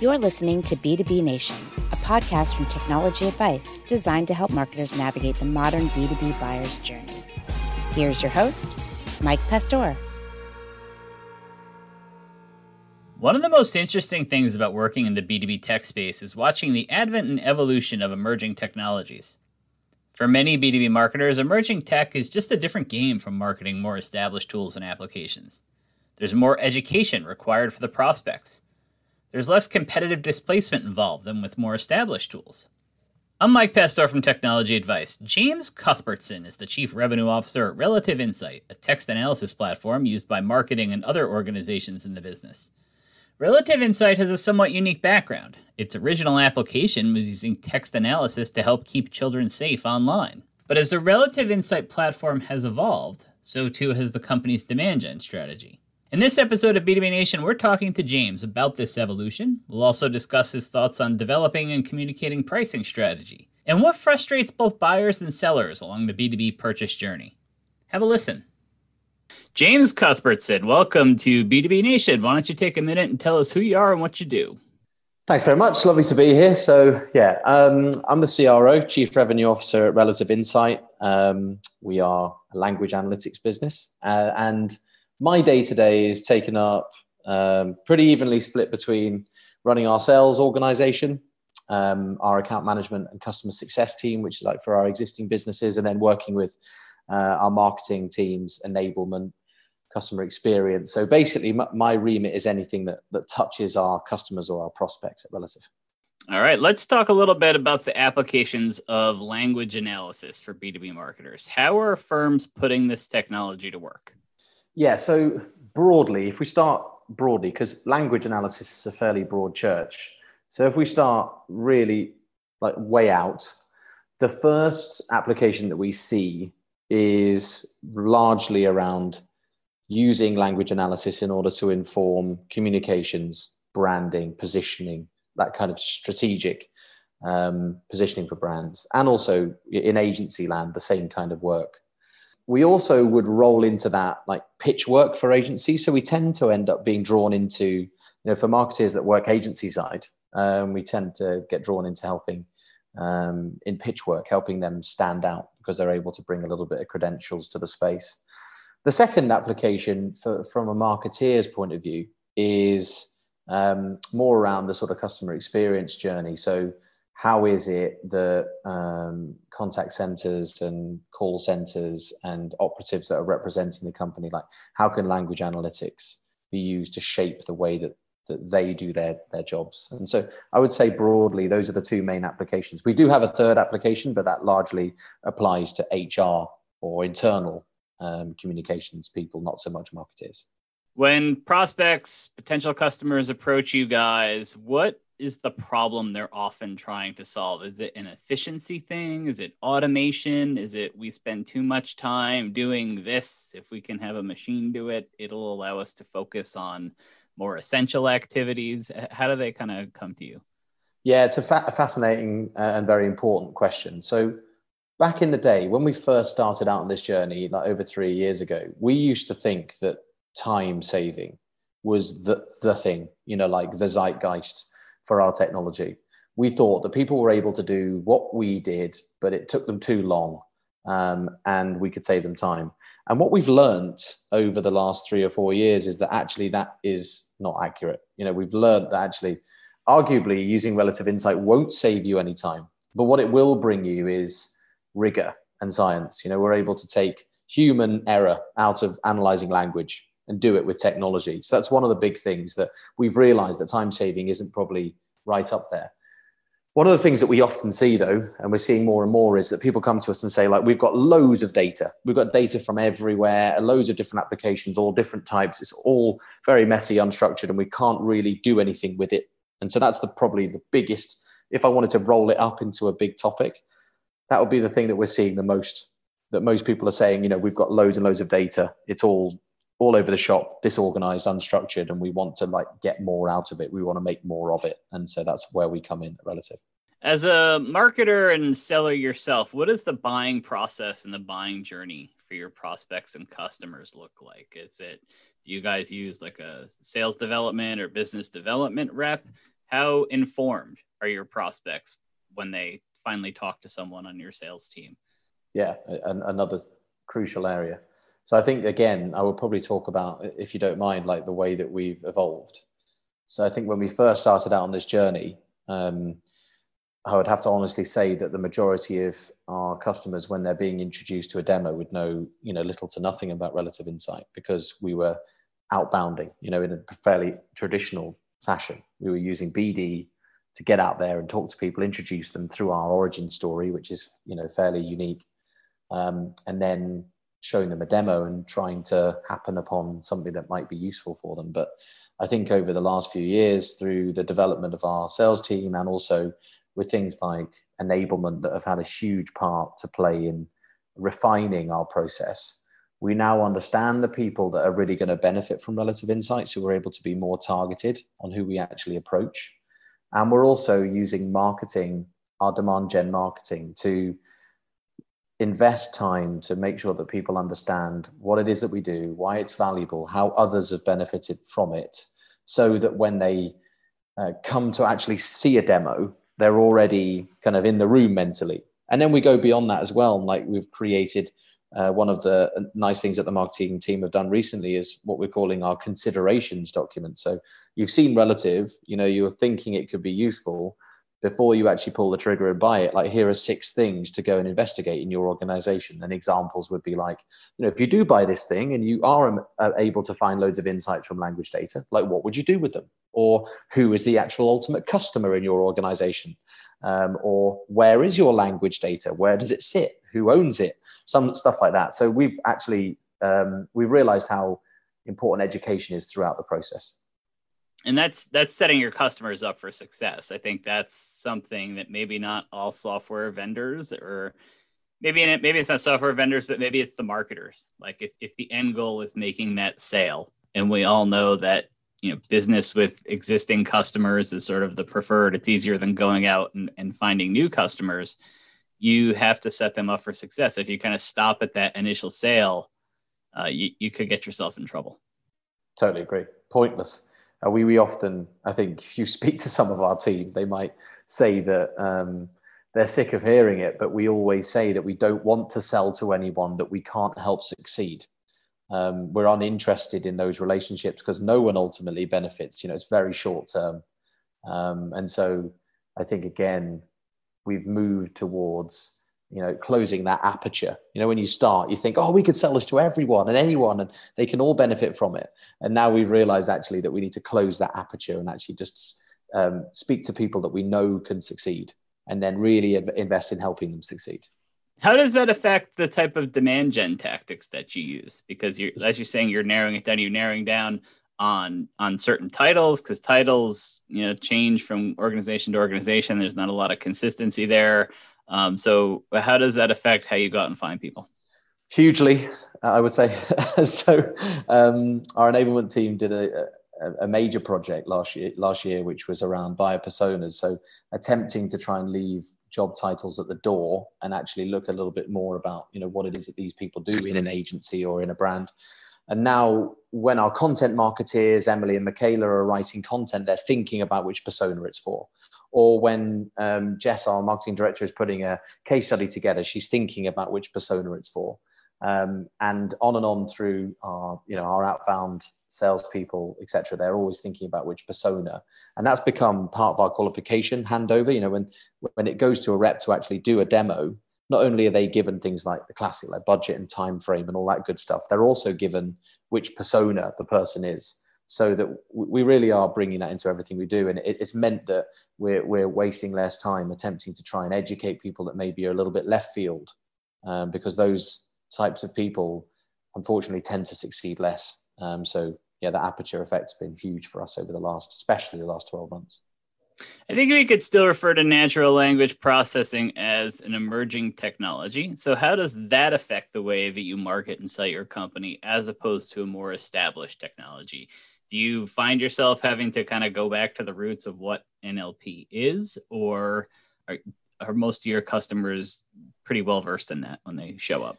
You're listening to B2B Nation, a podcast from Technology Advice designed to help marketers navigate the modern B2B buyer's journey. Here's your host, Mike Pastor. One of the most interesting things about working in the B2B tech space is watching the advent and evolution of emerging technologies. For many B2B marketers, emerging tech is just a different game from marketing more established tools and applications. There's more education required for the prospects. There's less competitive displacement involved than with more established tools. I'm Mike Pastor from Technology Advice. James Cuthbertson is the Chief Revenue Officer at Relative Insight, a text analysis platform used by marketing and other organizations in the business. Relative Insight has a somewhat unique background. Its original application was using text analysis to help keep children safe online. But as the Relative Insight platform has evolved, so too has the company's demand gen strategy. In this episode of B2B Nation, we're talking to James about this evolution. We'll also discuss his thoughts on developing and communicating pricing strategy and what frustrates both buyers and sellers along the B2B purchase journey. Have a listen. James Cuthbertson, welcome to B2B Nation. Why don't you take a minute and tell us who you are and what you do? Thanks very much. Lovely to be here. So, yeah, um, I'm the CRO, Chief Revenue Officer at Relative Insight. Um, we are a language analytics business, uh, and my day to day is taken up um, pretty evenly split between running our sales organization, um, our account management and customer success team, which is like for our existing businesses, and then working with uh, our marketing teams, enablement, customer experience. So basically, my, my remit is anything that, that touches our customers or our prospects at Relative. All right, let's talk a little bit about the applications of language analysis for B2B marketers. How are firms putting this technology to work? Yeah, so broadly, if we start broadly, because language analysis is a fairly broad church. So if we start really like way out, the first application that we see is largely around using language analysis in order to inform communications, branding, positioning, that kind of strategic um, positioning for brands, and also in agency land, the same kind of work. We also would roll into that like pitch work for agencies. So we tend to end up being drawn into, you know, for marketers that work agency side, um, we tend to get drawn into helping um, in pitch work, helping them stand out because they're able to bring a little bit of credentials to the space. The second application for, from a marketeer's point of view is um, more around the sort of customer experience journey. So, how is it that um, contact centers and call centers and operatives that are representing the company, like how can language analytics be used to shape the way that that they do their their jobs. And so I would say broadly, those are the two main applications. We do have a third application, but that largely applies to HR or internal um, communications people, not so much marketers. When prospects, potential customers approach you guys, what is the problem they're often trying to solve? Is it an efficiency thing? Is it automation? Is it we spend too much time doing this? If we can have a machine do it, it'll allow us to focus on more essential activities? How do they kind of come to you? Yeah, it's a, fa- a fascinating uh, and very important question. So, back in the day, when we first started out on this journey, like over three years ago, we used to think that time saving was the, the thing, you know, like the zeitgeist for our technology. We thought that people were able to do what we did, but it took them too long um, and we could save them time. And what we've learned over the last three or four years is that actually that is not accurate. You know, we've learned that actually, arguably, using relative insight won't save you any time. But what it will bring you is rigor and science. You know, we're able to take human error out of analyzing language and do it with technology. So that's one of the big things that we've realized that time saving isn't probably right up there. One of the things that we often see, though, and we're seeing more and more, is that people come to us and say, like, we've got loads of data. We've got data from everywhere, loads of different applications, all different types. It's all very messy, unstructured, and we can't really do anything with it. And so that's the probably the biggest. If I wanted to roll it up into a big topic, that would be the thing that we're seeing the most. That most people are saying, you know, we've got loads and loads of data. It's all all over the shop, disorganized, unstructured, and we want to like get more out of it. We want to make more of it, and so that's where we come in relative. As a marketer and seller yourself, what does the buying process and the buying journey for your prospects and customers look like? Is it you guys use like a sales development or business development rep? how informed are your prospects when they finally talk to someone on your sales team? Yeah, another crucial area. So I think again, I will probably talk about, if you don't mind, like the way that we've evolved. So I think when we first started out on this journey, um, I would have to honestly say that the majority of our customers, when they're being introduced to a demo, would know, you know, little to nothing about relative insight because we were outbounding, you know, in a fairly traditional fashion. We were using BD to get out there and talk to people, introduce them through our origin story, which is, you know, fairly unique, um, and then showing them a demo and trying to happen upon something that might be useful for them. But I think over the last few years, through the development of our sales team and also with things like enablement that have had a huge part to play in refining our process. We now understand the people that are really going to benefit from relative insights, so we're able to be more targeted on who we actually approach. And we're also using marketing, our demand gen marketing, to invest time to make sure that people understand what it is that we do, why it's valuable, how others have benefited from it, so that when they uh, come to actually see a demo, they're already kind of in the room mentally. And then we go beyond that as well. Like we've created uh, one of the nice things that the marketing team have done recently is what we're calling our considerations document. So you've seen relative, you know, you're thinking it could be useful before you actually pull the trigger and buy it. Like here are six things to go and investigate in your organization. And examples would be like, you know, if you do buy this thing and you are um, able to find loads of insights from language data, like what would you do with them? or who is the actual ultimate customer in your organization um, or where is your language data where does it sit who owns it some stuff like that so we've actually um, we've realized how important education is throughout the process and that's that's setting your customers up for success. I think that's something that maybe not all software vendors or maybe it, maybe it's not software vendors but maybe it's the marketers. Like if, if the end goal is making that sale and we all know that you know business with existing customers is sort of the preferred it's easier than going out and, and finding new customers you have to set them up for success. If you kind of stop at that initial sale uh, you, you could get yourself in trouble. Totally agree. Pointless uh, we, we often i think if you speak to some of our team they might say that um, they're sick of hearing it but we always say that we don't want to sell to anyone that we can't help succeed um, we're uninterested in those relationships because no one ultimately benefits. You know, it's very short term. Um, and so I think, again, we've moved towards you know closing that aperture you know when you start you think oh we could sell this to everyone and anyone and they can all benefit from it and now we've realized actually that we need to close that aperture and actually just um, speak to people that we know can succeed and then really invest in helping them succeed how does that affect the type of demand gen tactics that you use? Because you're, as you're saying, you're narrowing it down. You're narrowing down on on certain titles because titles, you know, change from organization to organization. There's not a lot of consistency there. Um, so, how does that affect how you go out and find people? Hugely, I would say. so, um, our enablement team did a, a, major project last year, last year, which was around buyer personas. So, attempting to try and leave job titles at the door and actually look a little bit more about you know what it is that these people do in an agency or in a brand and now when our content marketeers emily and michaela are writing content they're thinking about which persona it's for or when um, jess our marketing director is putting a case study together she's thinking about which persona it's for um, and on and on through our you know our outbound salespeople, etc. They're always thinking about which persona, and that's become part of our qualification handover. You know, when when it goes to a rep to actually do a demo, not only are they given things like the classic like budget and time frame and all that good stuff, they're also given which persona the person is, so that we really are bringing that into everything we do, and it's meant that we're we're wasting less time attempting to try and educate people that maybe are a little bit left field, um, because those types of people unfortunately tend to succeed less um, so yeah, the aperture effect's been huge for us over the last, especially the last 12 months. I think we could still refer to natural language processing as an emerging technology. So, how does that affect the way that you market and sell your company as opposed to a more established technology? Do you find yourself having to kind of go back to the roots of what NLP is, or are, are most of your customers pretty well versed in that when they show up?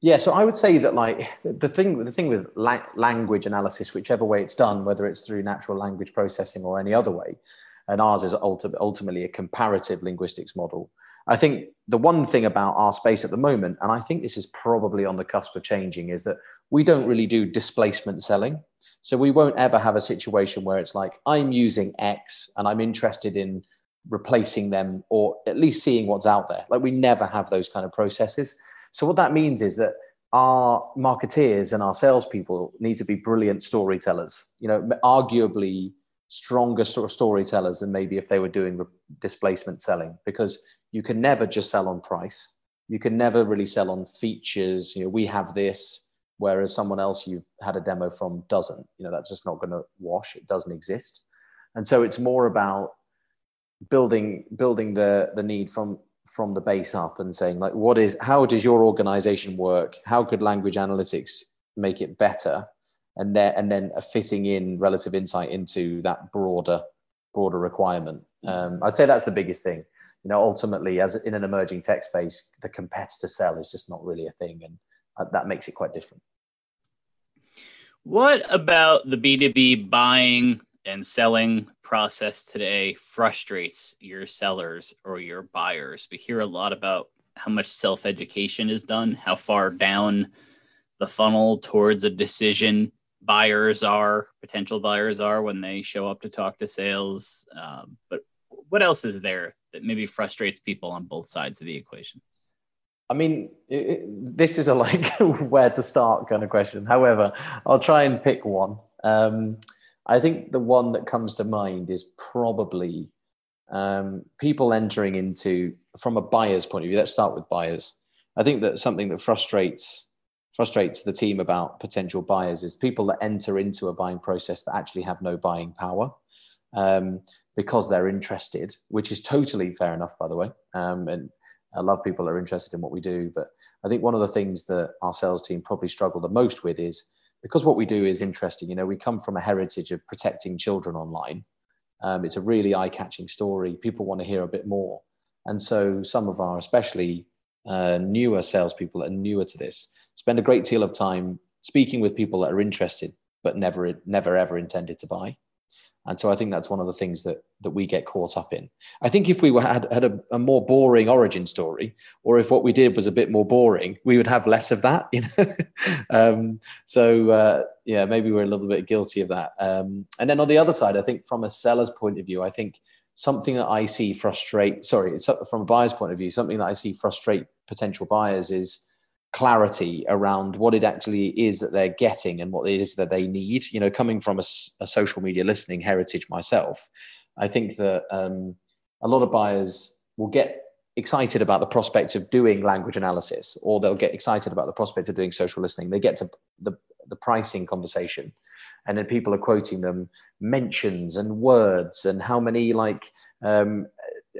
Yeah, so I would say that like the thing the thing with la- language analysis, whichever way it's done, whether it's through natural language processing or any other way, and ours is ulti- ultimately a comparative linguistics model. I think the one thing about our space at the moment, and I think this is probably on the cusp of changing, is that we don't really do displacement selling. So we won't ever have a situation where it's like, I'm using X and I'm interested in replacing them or at least seeing what's out there. Like we never have those kind of processes. So what that means is that our marketeers and our salespeople need to be brilliant storytellers. You know, arguably stronger sort of storytellers than maybe if they were doing displacement selling because you can never just sell on price. You can never really sell on features. You know, we have this, whereas someone else you've had a demo from doesn't. You know, that's just not going to wash. It doesn't exist. And so it's more about building building the the need from from the base up and saying like what is how does your organization work how could language analytics make it better and then and then a fitting in relative insight into that broader broader requirement um, i'd say that's the biggest thing you know ultimately as in an emerging tech space the competitor sell is just not really a thing and that makes it quite different what about the b2b buying and selling process today frustrates your sellers or your buyers. We hear a lot about how much self education is done, how far down the funnel towards a decision buyers are, potential buyers are when they show up to talk to sales. Um, but what else is there that maybe frustrates people on both sides of the equation? I mean, it, this is a like where to start kind of question. However, I'll try and pick one. Um, I think the one that comes to mind is probably um, people entering into from a buyer's point of view. Let's start with buyers. I think that something that frustrates frustrates the team about potential buyers is people that enter into a buying process that actually have no buying power um, because they're interested, which is totally fair enough, by the way. Um, and I love people that are interested in what we do. But I think one of the things that our sales team probably struggle the most with is because what we do is interesting. You know, we come from a heritage of protecting children online. Um, it's a really eye-catching story. People want to hear a bit more, and so some of our, especially uh, newer salespeople that are newer to this, spend a great deal of time speaking with people that are interested but never, never ever intended to buy. And so I think that's one of the things that that we get caught up in. I think if we were, had, had a, a, more boring origin story, or if what we did was a bit more boring, we would have less of that. You know, um, so uh, yeah, maybe we're a little bit guilty of that. Um, and then on the other side, I think from a seller's point of view, I think something that I see frustrate. Sorry, it's from a buyer's point of view, something that I see frustrate potential buyers is clarity around what it actually is that they're getting and what it is that they need. You know, coming from a, a social media listening heritage myself, I think that um, a lot of buyers will get excited about the prospect of doing language analysis, or they'll get excited about the prospect of doing social listening. They get to the, the pricing conversation, and then people are quoting them mentions and words and how many like um,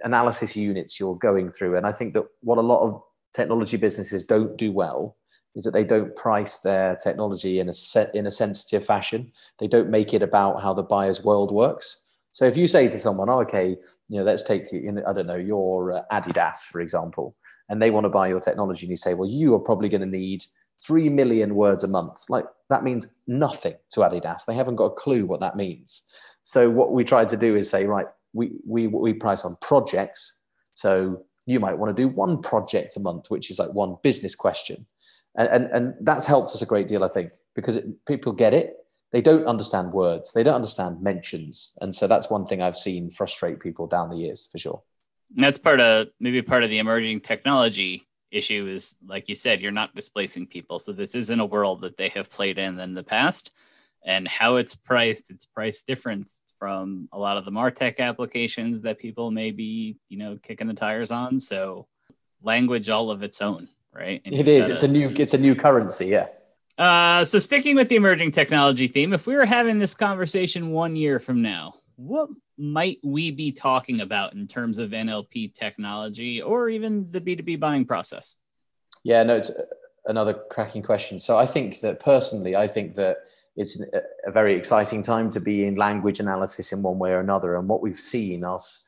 analysis units you're going through. And I think that what a lot of technology businesses don't do well is that they don't price their technology in a set in a sensitive fashion. They don't make it about how the buyer's world works. So if you say to someone, oh, "Okay, you know, let's take you know, I don't know your uh, Adidas for example," and they want to buy your technology, and you say, "Well, you are probably going to need three million words a month," like that means nothing to Adidas. They haven't got a clue what that means. So what we tried to do is say, right, we we we price on projects. So you might want to do one project a month, which is like one business question. And, and, and that's helped us a great deal, I think, because it, people get it. They don't understand words, they don't understand mentions. And so that's one thing I've seen frustrate people down the years for sure. And that's part of maybe part of the emerging technology issue is like you said, you're not displacing people. So this isn't a world that they have played in in the past and how it's priced, it's price difference from a lot of the Martech applications that people may be, you know, kicking the tires on. So language all of its own, right? And it is. Gotta, it's a new it's a new currency, yeah. Uh, so sticking with the emerging technology theme, if we were having this conversation one year from now, what might we be talking about in terms of NLP technology or even the B2B buying process? Yeah, no, it's another cracking question. So I think that personally, I think that it's a very exciting time to be in language analysis in one way or another. And what we've seen us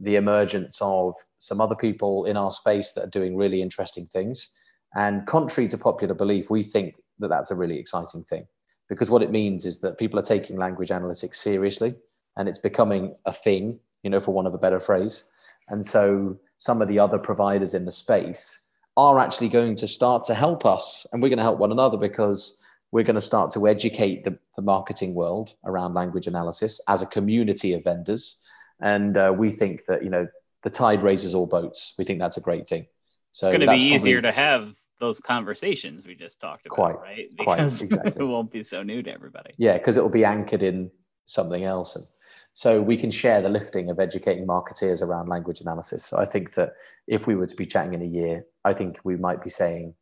the emergence of some other people in our space that are doing really interesting things. And contrary to popular belief, we think that that's a really exciting thing because what it means is that people are taking language analytics seriously and it's becoming a thing you know, for want of a better phrase. And so some of the other providers in the space are actually going to start to help us and we're going to help one another because we're going to start to educate the, the marketing world around language analysis as a community of vendors. And uh, we think that, you know, the tide raises all boats. We think that's a great thing. So it's going to be easier to have those conversations we just talked about, quite, right? Because quite, exactly. it won't be so new to everybody. Yeah, because it will be anchored in something else. And so we can share the lifting of educating marketeers around language analysis. So I think that if we were to be chatting in a year, I think we might be saying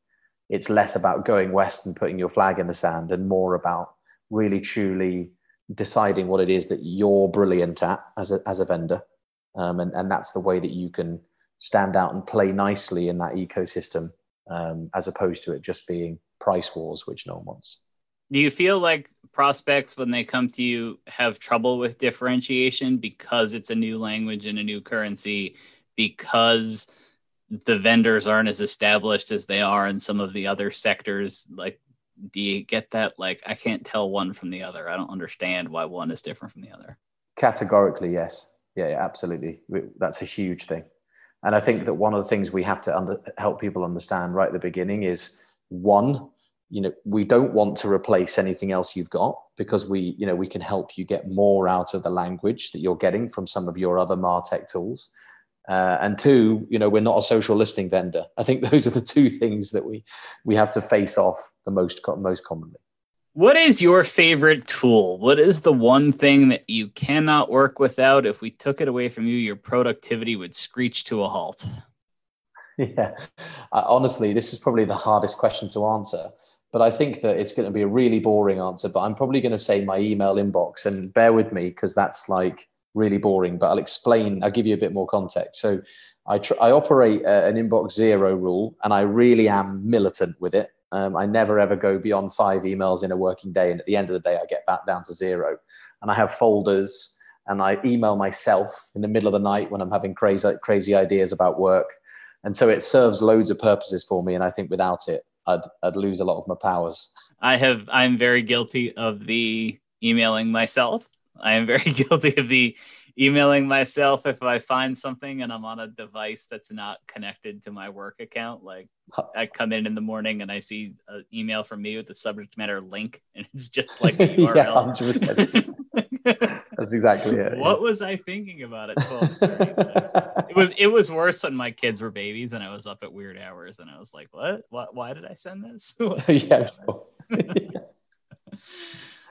it's less about going west and putting your flag in the sand and more about really truly deciding what it is that you're brilliant at as a, as a vendor. Um, and, and that's the way that you can stand out and play nicely in that ecosystem um, as opposed to it just being price wars, which no one wants. Do you feel like prospects, when they come to you, have trouble with differentiation because it's a new language and a new currency, because the vendors aren't as established as they are in some of the other sectors? Like, do you get that? Like, I can't tell one from the other. I don't understand why one is different from the other. Categorically, yes. Yeah, yeah absolutely. That's a huge thing. And I think that one of the things we have to under, help people understand right at the beginning is one, you know, we don't want to replace anything else you've got because we, you know, we can help you get more out of the language that you're getting from some of your other Martech tools. Uh, and two, you know, we're not a social listening vendor. I think those are the two things that we we have to face off the most most commonly. What is your favorite tool? What is the one thing that you cannot work without? If we took it away from you, your productivity would screech to a halt. Yeah, uh, honestly, this is probably the hardest question to answer. But I think that it's going to be a really boring answer. But I'm probably going to say my email inbox, and bear with me because that's like really boring. But I'll explain. I'll give you a bit more context. So I, tr- I operate uh, an inbox zero rule, and I really am militant with it. Um, I never ever go beyond five emails in a working day. And at the end of the day, I get back down to zero. And I have folders and I email myself in the middle of the night when I'm having crazy, crazy ideas about work. And so it serves loads of purposes for me. And I think without it, I'd, I'd lose a lot of my powers. I have, I'm very guilty of the emailing myself. I am very guilty of the emailing myself if I find something and I'm on a device that's not connected to my work account. Like I come in in the morning and I see an email from me with the subject matter link, and it's just like the URL. yeah, that's exactly it. What yeah. was I thinking about at it was it was worse when my kids were babies and I was up at weird hours and I was like, "What? What? Why did I send this?" yeah.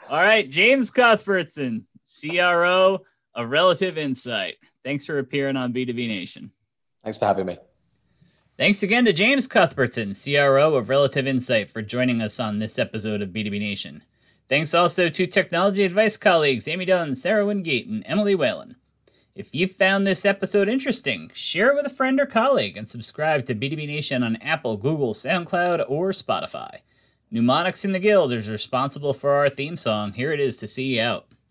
All right, James Cuthbertson, CRO of Relative Insight. Thanks for appearing on B2B Nation. Thanks for having me. Thanks again to James Cuthbertson, CRO of Relative Insight, for joining us on this episode of B2B Nation. Thanks also to technology advice colleagues Amy Dunn, Sarah Wingate, and Emily Whalen. If you found this episode interesting, share it with a friend or colleague and subscribe to B2B Nation on Apple, Google, SoundCloud, or Spotify. Mnemonics in the Guild is responsible for our theme song. Here it is to see you out.